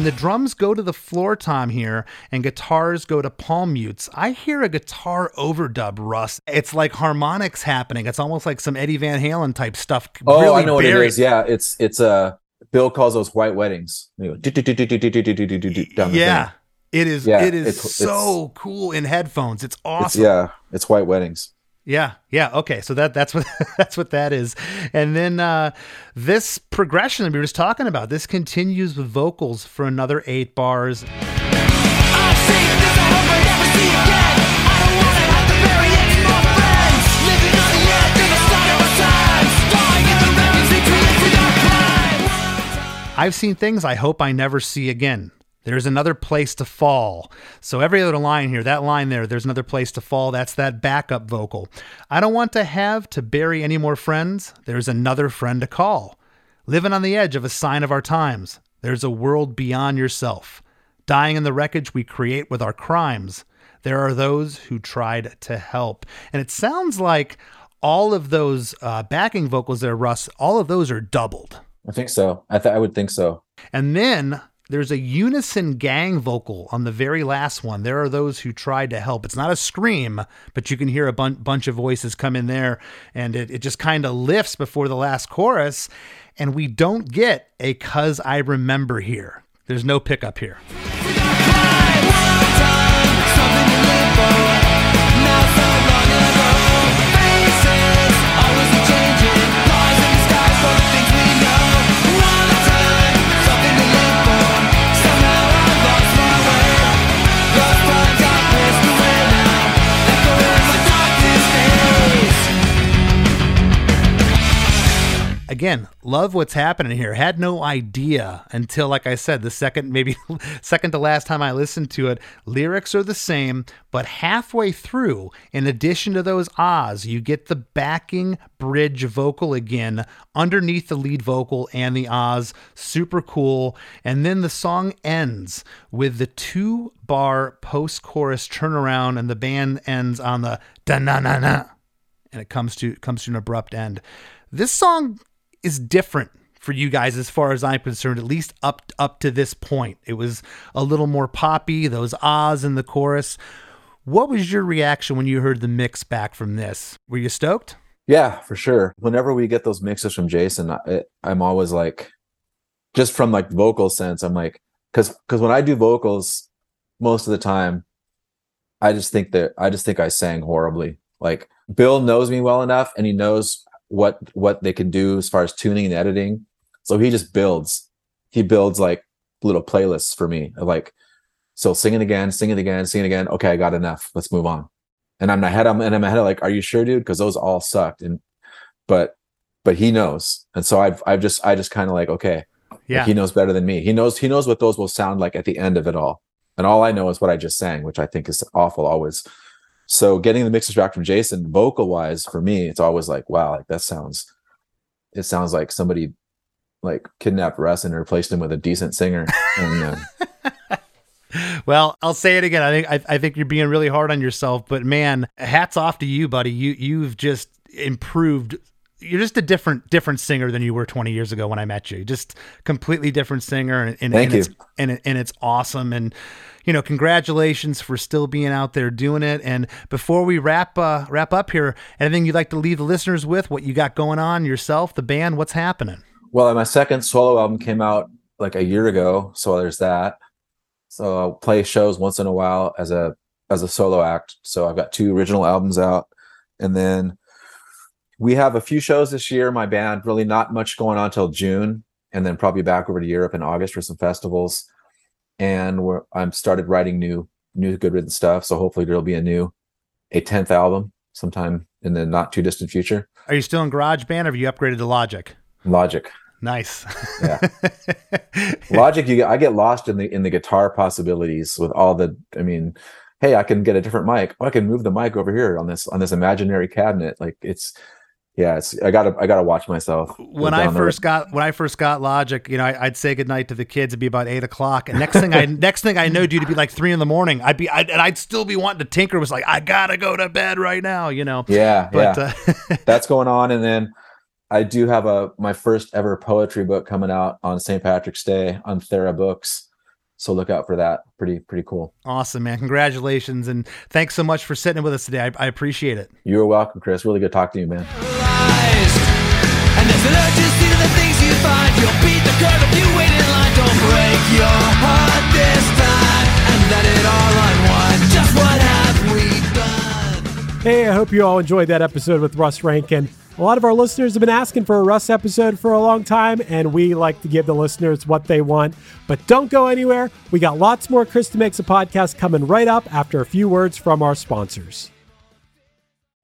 the drums go to the floor tom here and guitars go to palm mutes, I hear a guitar overdub, Russ. It's like harmonics happening. It's almost like some Eddie Van Halen type stuff. Oh, really I know buried. what it is. Yeah, it's it's a uh, Bill calls those white weddings. Yeah. It is yeah, it is it's, so it's, cool in headphones. It's awesome. It's, yeah, it's white weddings. Yeah, yeah. Okay, so that that's what that's what that is. And then uh, this progression that we were just talking about, this continues with vocals for another eight bars. I've seen things I hope I never see again. There's another place to fall. So every other line here, that line there, there's another place to fall. That's that backup vocal. I don't want to have to bury any more friends. There's another friend to call. Living on the edge of a sign of our times. There's a world beyond yourself. Dying in the wreckage we create with our crimes. There are those who tried to help. And it sounds like all of those uh, backing vocals there, Russ, all of those are doubled. i think so i th- i would think so And then there's a unison gang vocal on the very last one. There are those who tried to help. It's not a scream, but you can hear a bun- bunch of voices come in there, and it, it just kind of lifts before the last chorus. And we don't get a cuz I remember here. There's no pickup here. Again, love what's happening here. Had no idea until, like I said, the second, maybe second to last time I listened to it. Lyrics are the same, but halfway through, in addition to those ahs, you get the backing bridge vocal again underneath the lead vocal and the ahs. Super cool. And then the song ends with the two bar post chorus turnaround, and the band ends on the da na na na and it comes to comes to an abrupt end. This song is different for you guys as far as I'm concerned, at least up up to this point. It was a little more poppy, those ahs in the chorus. What was your reaction when you heard the mix back from this? Were you stoked? Yeah, for sure. Whenever we get those mixes from Jason, I, I'm always like, just from like vocal sense, I'm like, because because when I do vocals, most of the time, I just think that I just think I sang horribly. Like Bill knows me well enough, and he knows what what they can do as far as tuning and editing. So he just builds. He builds like little playlists for me. of Like, so sing it again, sing it again, sing it again. Okay, I got enough. Let's move on and I'm ahead. I'm and I'm ahead. Like, are you sure, dude? Because those all sucked. And but but he knows, and so I've I've just I just kind of like okay, like, Yeah. he knows better than me. He knows he knows what those will sound like at the end of it all, and all I know is what I just sang, which I think is awful always. So getting the mixes back from Jason, vocal wise, for me, it's always like wow, like that sounds. It sounds like somebody like kidnapped Russ and replaced him with a decent singer. And uh, Well, I'll say it again. I think I, I think you're being really hard on yourself, but man, hats off to you, buddy. You you've just improved. You're just a different different singer than you were 20 years ago when I met you. Just completely different singer, and, and, Thank and it's you. and and it's awesome. And you know, congratulations for still being out there doing it. And before we wrap uh, wrap up here, anything you'd like to leave the listeners with? What you got going on yourself, the band? What's happening? Well, my second solo album came out like a year ago, so there's that. So I'll play shows once in a while as a as a solo act. So I've got two original albums out, and then we have a few shows this year. My band really not much going on till June, and then probably back over to Europe in August for some festivals. And we're I'm started writing new new Good Riddance stuff. So hopefully there'll be a new a tenth album sometime in the not too distant future. Are you still in GarageBand or have you upgraded to Logic? Logic. Nice. Yeah. Logic, you get, I get lost in the in the guitar possibilities with all the. I mean, hey, I can get a different mic. Oh, I can move the mic over here on this on this imaginary cabinet. Like it's, yeah, it's. I gotta I gotta watch myself. when I first got when I first got Logic, you know, I, would say goodnight to the kids. It'd be about eight o'clock, and next thing I next thing I know, dude, it'd be like three in the morning. I'd be I'd, and I'd still be wanting to tinker. It was like I gotta go to bed right now, you know. Yeah, But, yeah. uh, That's going on, and then I do have a my first ever poetry book coming out on St. Patrick's Day on Thera Books. So look out for that. Pretty pretty cool. awesome, man! Congratulations, and thanks so much for sitting with us today. I, I appreciate it. You're welcome, Chris. Really good talking to you, man. Hey, I hope you all enjoyed that episode with Russ Rankin. A lot of our listeners have been asking for a Russ episode for a long time, and we like to give the listeners what they want. But don't go anywhere. We got lots more Chris DeMakes a Podcast coming right up after a few words from our sponsors.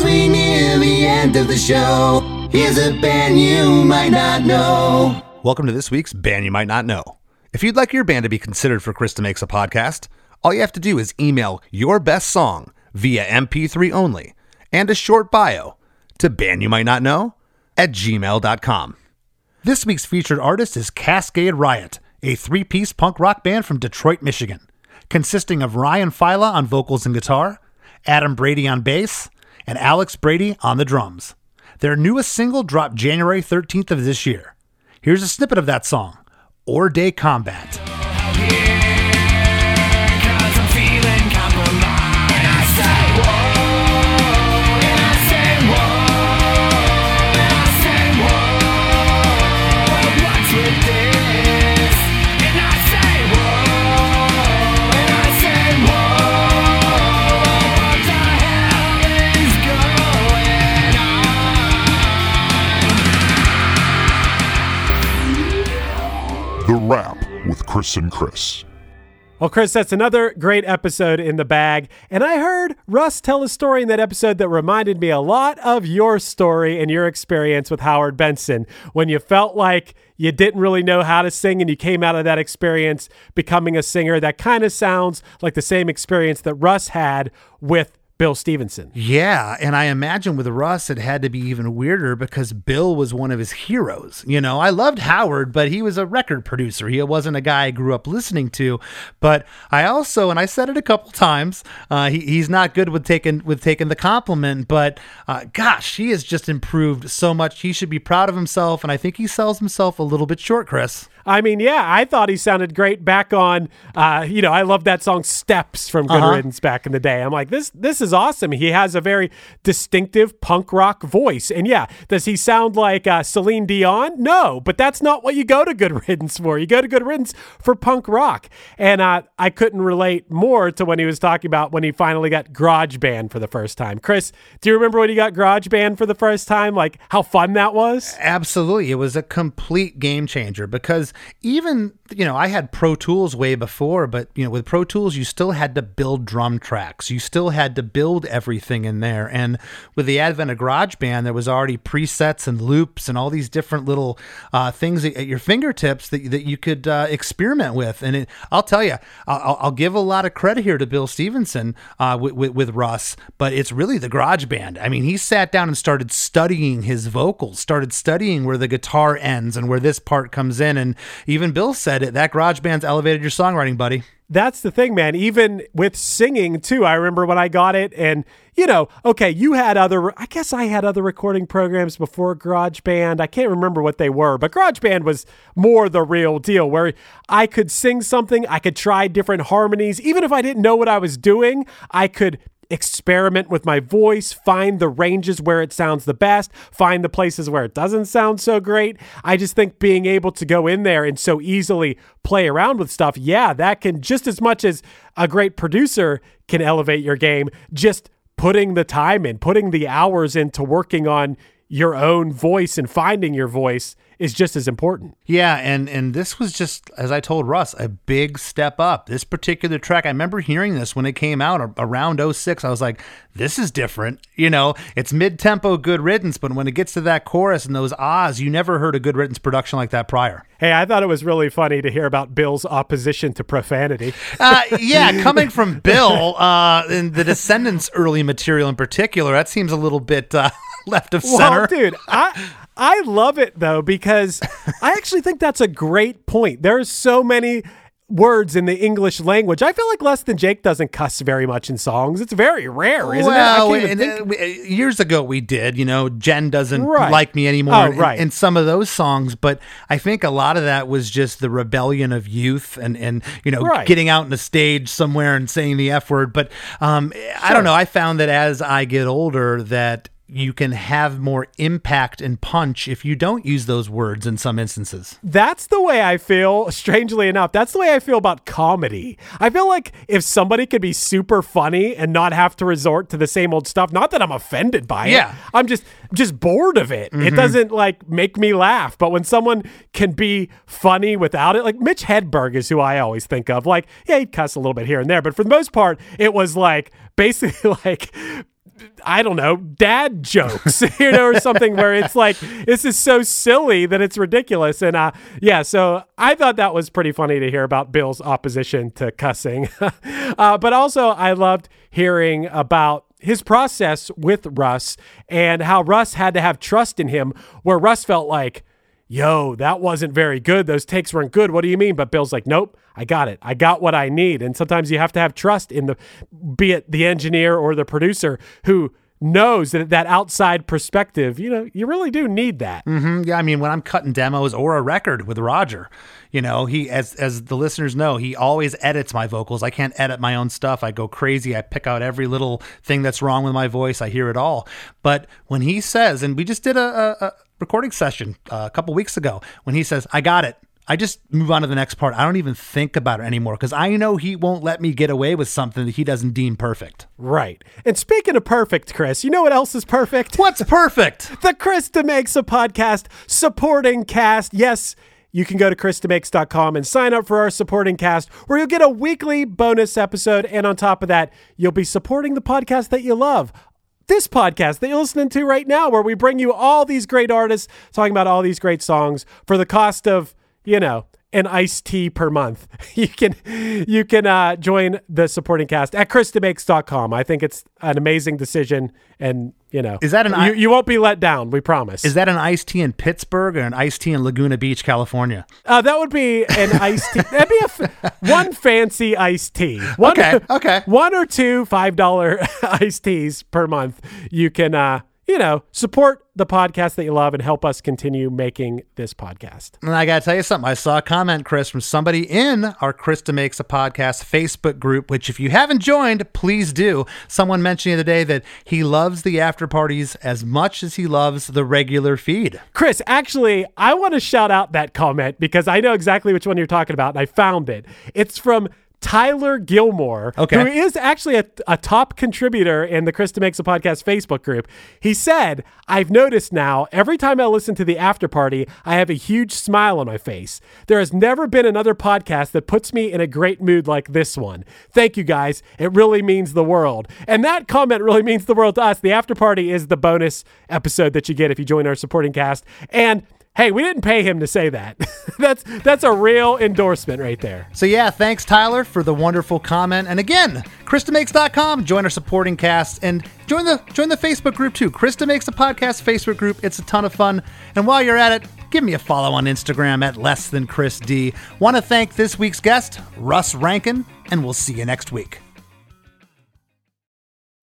As we near the end of the show, here's a band you might not know. Welcome to this week's Band You Might Not Know. If you'd like your band to be considered for Chris DeMakes a Podcast, all you have to do is email your best song via MP3 only and a short bio to band you might not know at gmail.com. This week's featured artist is Cascade Riot, a three piece punk rock band from Detroit, Michigan, consisting of Ryan Fila on vocals and guitar, Adam Brady on bass, and Alex Brady on the drums. Their newest single dropped January 13th of this year. Here's a snippet of that song, Or Day Combat. The Wrap with Chris and Chris. Well, Chris, that's another great episode in the bag. And I heard Russ tell a story in that episode that reminded me a lot of your story and your experience with Howard Benson when you felt like you didn't really know how to sing and you came out of that experience becoming a singer. That kind of sounds like the same experience that Russ had with Bill Stevenson. Yeah, and I imagine with Russ it had to be even weirder because Bill was one of his heroes. You know, I loved Howard, but he was a record producer. He wasn't a guy I grew up listening to. But I also, and I said it a couple times, uh, he, he's not good with taking with taking the compliment. But uh, gosh, he has just improved so much. He should be proud of himself, and I think he sells himself a little bit short, Chris. I mean, yeah, I thought he sounded great back on. Uh, you know, I love that song "Steps" from Good Uh-huh. Riddance back in the day. I'm like, this this is awesome. He has a very distinctive punk rock voice, and yeah, does he sound like uh, Celine Dion? No, but that's not what you go to Good Riddance for. You go to Good Riddance for punk rock, and uh, I couldn't relate more to when he was talking about when he finally got Garage Band for the first time. Chris, do you remember when he got Garage Band for the first time? Like how fun that was? Absolutely. It was a complete game changer because even, you know, I had Pro Tools way before, but, you know, with Pro Tools, you still had to build drum tracks. You still had to build build everything in there. And with the advent of GarageBand, there was already presets and loops and all these different little uh, things at your fingertips that, that you could uh, experiment with. And it, I'll tell you, I'll, I'll, give a lot of credit here to Bill Stevenson uh, with, with, with Russ, but it's really the GarageBand. I mean, he sat down and started studying his vocals, started studying where the guitar ends and where this part comes in. And even Bill said it that GarageBand's elevated your songwriting, buddy that's the thing, man. Even with singing too, I remember when I got it, and you know, okay, you had other. I guess I had other recording programs before GarageBand. I can't remember what they were, but GarageBand was more the real deal, where I could sing something, I could try different harmonies, even if I didn't know what I was doing, I could experiment with my voice, find the ranges where it sounds the best, find the places where it doesn't sound so great. I just think being able to go in there and so easily play around with stuff, yeah, that can just as much as a great producer can elevate your game, just putting the time in, putting the hours into working on your own voice and finding your voice is just as important. Yeah, and and this was just as I told Russ, a big step up. This particular track, I remember hearing this when it came out around 06. I was like, this is different. You know, it's mid-tempo good riddance, but when it gets to that chorus and those ahs, you never heard a good riddance production like that prior. Hey, I thought it was really funny to hear about Bill's opposition to profanity. uh, yeah, coming from Bill uh, and the Descendents early material in particular, that seems a little bit uh, left of center. Well, dude, I I love it though because I actually think that's a great point. There's so many words in the English language. I feel like Less Than Jake doesn't cuss very much in songs. It's very rare, isn't well, it? Well, uh, years ago we did. You know, Jen doesn't right. like me anymore. Oh, right. In, in, some of those songs, but I think a lot of that was just the rebellion of youth and and you know right. getting out on the stage somewhere and saying the f word. But um, sure. I don't know. I found that as I get older, that you can have more impact and punch if you don't use those words in some instances. That's the way I feel, strangely enough. That's the way I feel about comedy. I feel like if somebody could be super funny and not have to resort to the same old stuff, not that I'm offended by it. Yeah. I'm just just bored of it. Mm-hmm. It doesn't like make me laugh. But when someone can be funny without it, like Mitch Hedberg is who I always think of. Like, yeah, he'd cuss a little bit here and there, but for the most part, it was like basically like I don't know, dad jokes, you know, or something where it's like, this is so silly that it's ridiculous. And uh, yeah, so I thought that was pretty funny to hear about Bill's opposition to cussing. uh, but also, I loved hearing about his process with Russ and how Russ had to have trust in him, where Russ felt like, yo, that wasn't very good. Those takes weren't good. What do you mean? But Bill's like, nope, I got it. I got what I need. And sometimes you have to have trust in the, be it the engineer or the producer who knows that that outside perspective, you know, you really do need that. Mm-hmm. Yeah, I mean, when I'm cutting demos or a record with Roger, you know, he as as the listeners know, he always edits my vocals. I can't edit my own stuff. I go crazy. I pick out every little thing that's wrong with my voice. I hear it all. But when he says, and we just did a, a recording session uh, a couple weeks ago when he says, I got it. I just move on to the next part. I don't even think about it anymore because I know he won't let me get away with something that he doesn't deem perfect. Right. And speaking of perfect, Chris, you know what else is perfect? What's perfect? the Chris DeMakes a podcast supporting cast. Yes, you can go to chrisdemakes.com and sign up for our supporting cast where you'll get a weekly bonus episode. And on top of that, you'll be supporting the podcast that you love this podcast that you're listening to right now, where we bring you all these great artists talking about all these great songs for the cost of, you know, an iced tea per month. You can you can uh, join the supporting cast at chrisdemakes.com. I think it's an amazing decision and you know is that an you, you won't be let down we promise. Is that an iced tea in pittsburgh or an iced tea in laguna beach california? Uh, that would be an iced tea. That'd be a f- one fancy iced tea. One, okay okay. one or two five dollar iced teas per month you can uh you know, support the podcast that you love and help us continue making this podcast. And I got to tell you something. I saw a comment, Chris, from somebody in our Chris Makes a Podcast Facebook group, which if you haven't joined, please do. Someone mentioned the other day that he loves the after parties as much as he loves the regular feed. Chris, actually, I want to shout out that comment because I know exactly which one you're talking about and I found it. It's from Tyler Gilmore, Okay. who is actually a, a top contributor in the Chris DeMakes a Podcast Facebook group. He said, I've noticed now every time I listen to the after party, I have a huge smile on my face. There has never been another podcast that puts me in a great mood like this one. Thank you guys. It really means the world. And that comment really means the world to us. The after party is the bonus episode that you get if you join our supporting cast. And Hey, we didn't pay him to say that. that's that's a real endorsement right there. So yeah, thanks Tyler for the wonderful comment. And again, ChrisDeMakes.com, join our supporting cast and join the join the Facebook group too. Chris DeMakes a Podcast Facebook group. It's a ton of fun. And while you're at it, give me a follow on Instagram at less than Chris D. Want to thank this week's guest, Russ Rankin, and we'll see you next week.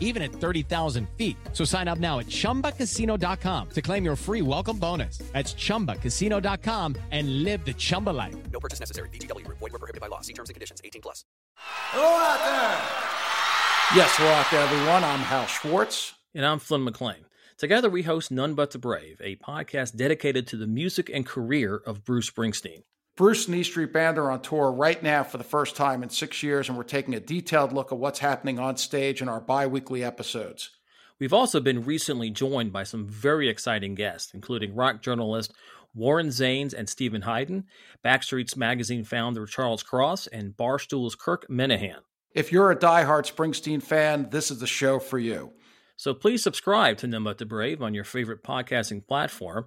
even at 30,000 feet. So sign up now at chumbacasino.com to claim your free welcome bonus. That's chumbacasino.com and live the Chumba life. No purchase necessary. VGW Group. Void were prohibited by law. See terms and conditions. 18 plus. Hello out there. Yes, hello out there, everyone. I'm Hal Schwartz. And I'm Flynn McLean. Together, we host None But the Brave, a podcast dedicated to the music and career of Bruce Springsteen. Bruce and E Street Band are on tour right now for the first time in six years, and we're taking a detailed look at what's happening on stage in our bi weekly episodes. We've also been recently joined by some very exciting guests, including rock journalist Warren Zanes and Steven Hyden, Backstreet's Magazine founder Charles Cross, and Barstool's Kirk Minihane. If you're a diehard Springsteen fan, this is the show for you. So please subscribe to But the Brave on your favorite podcasting platform,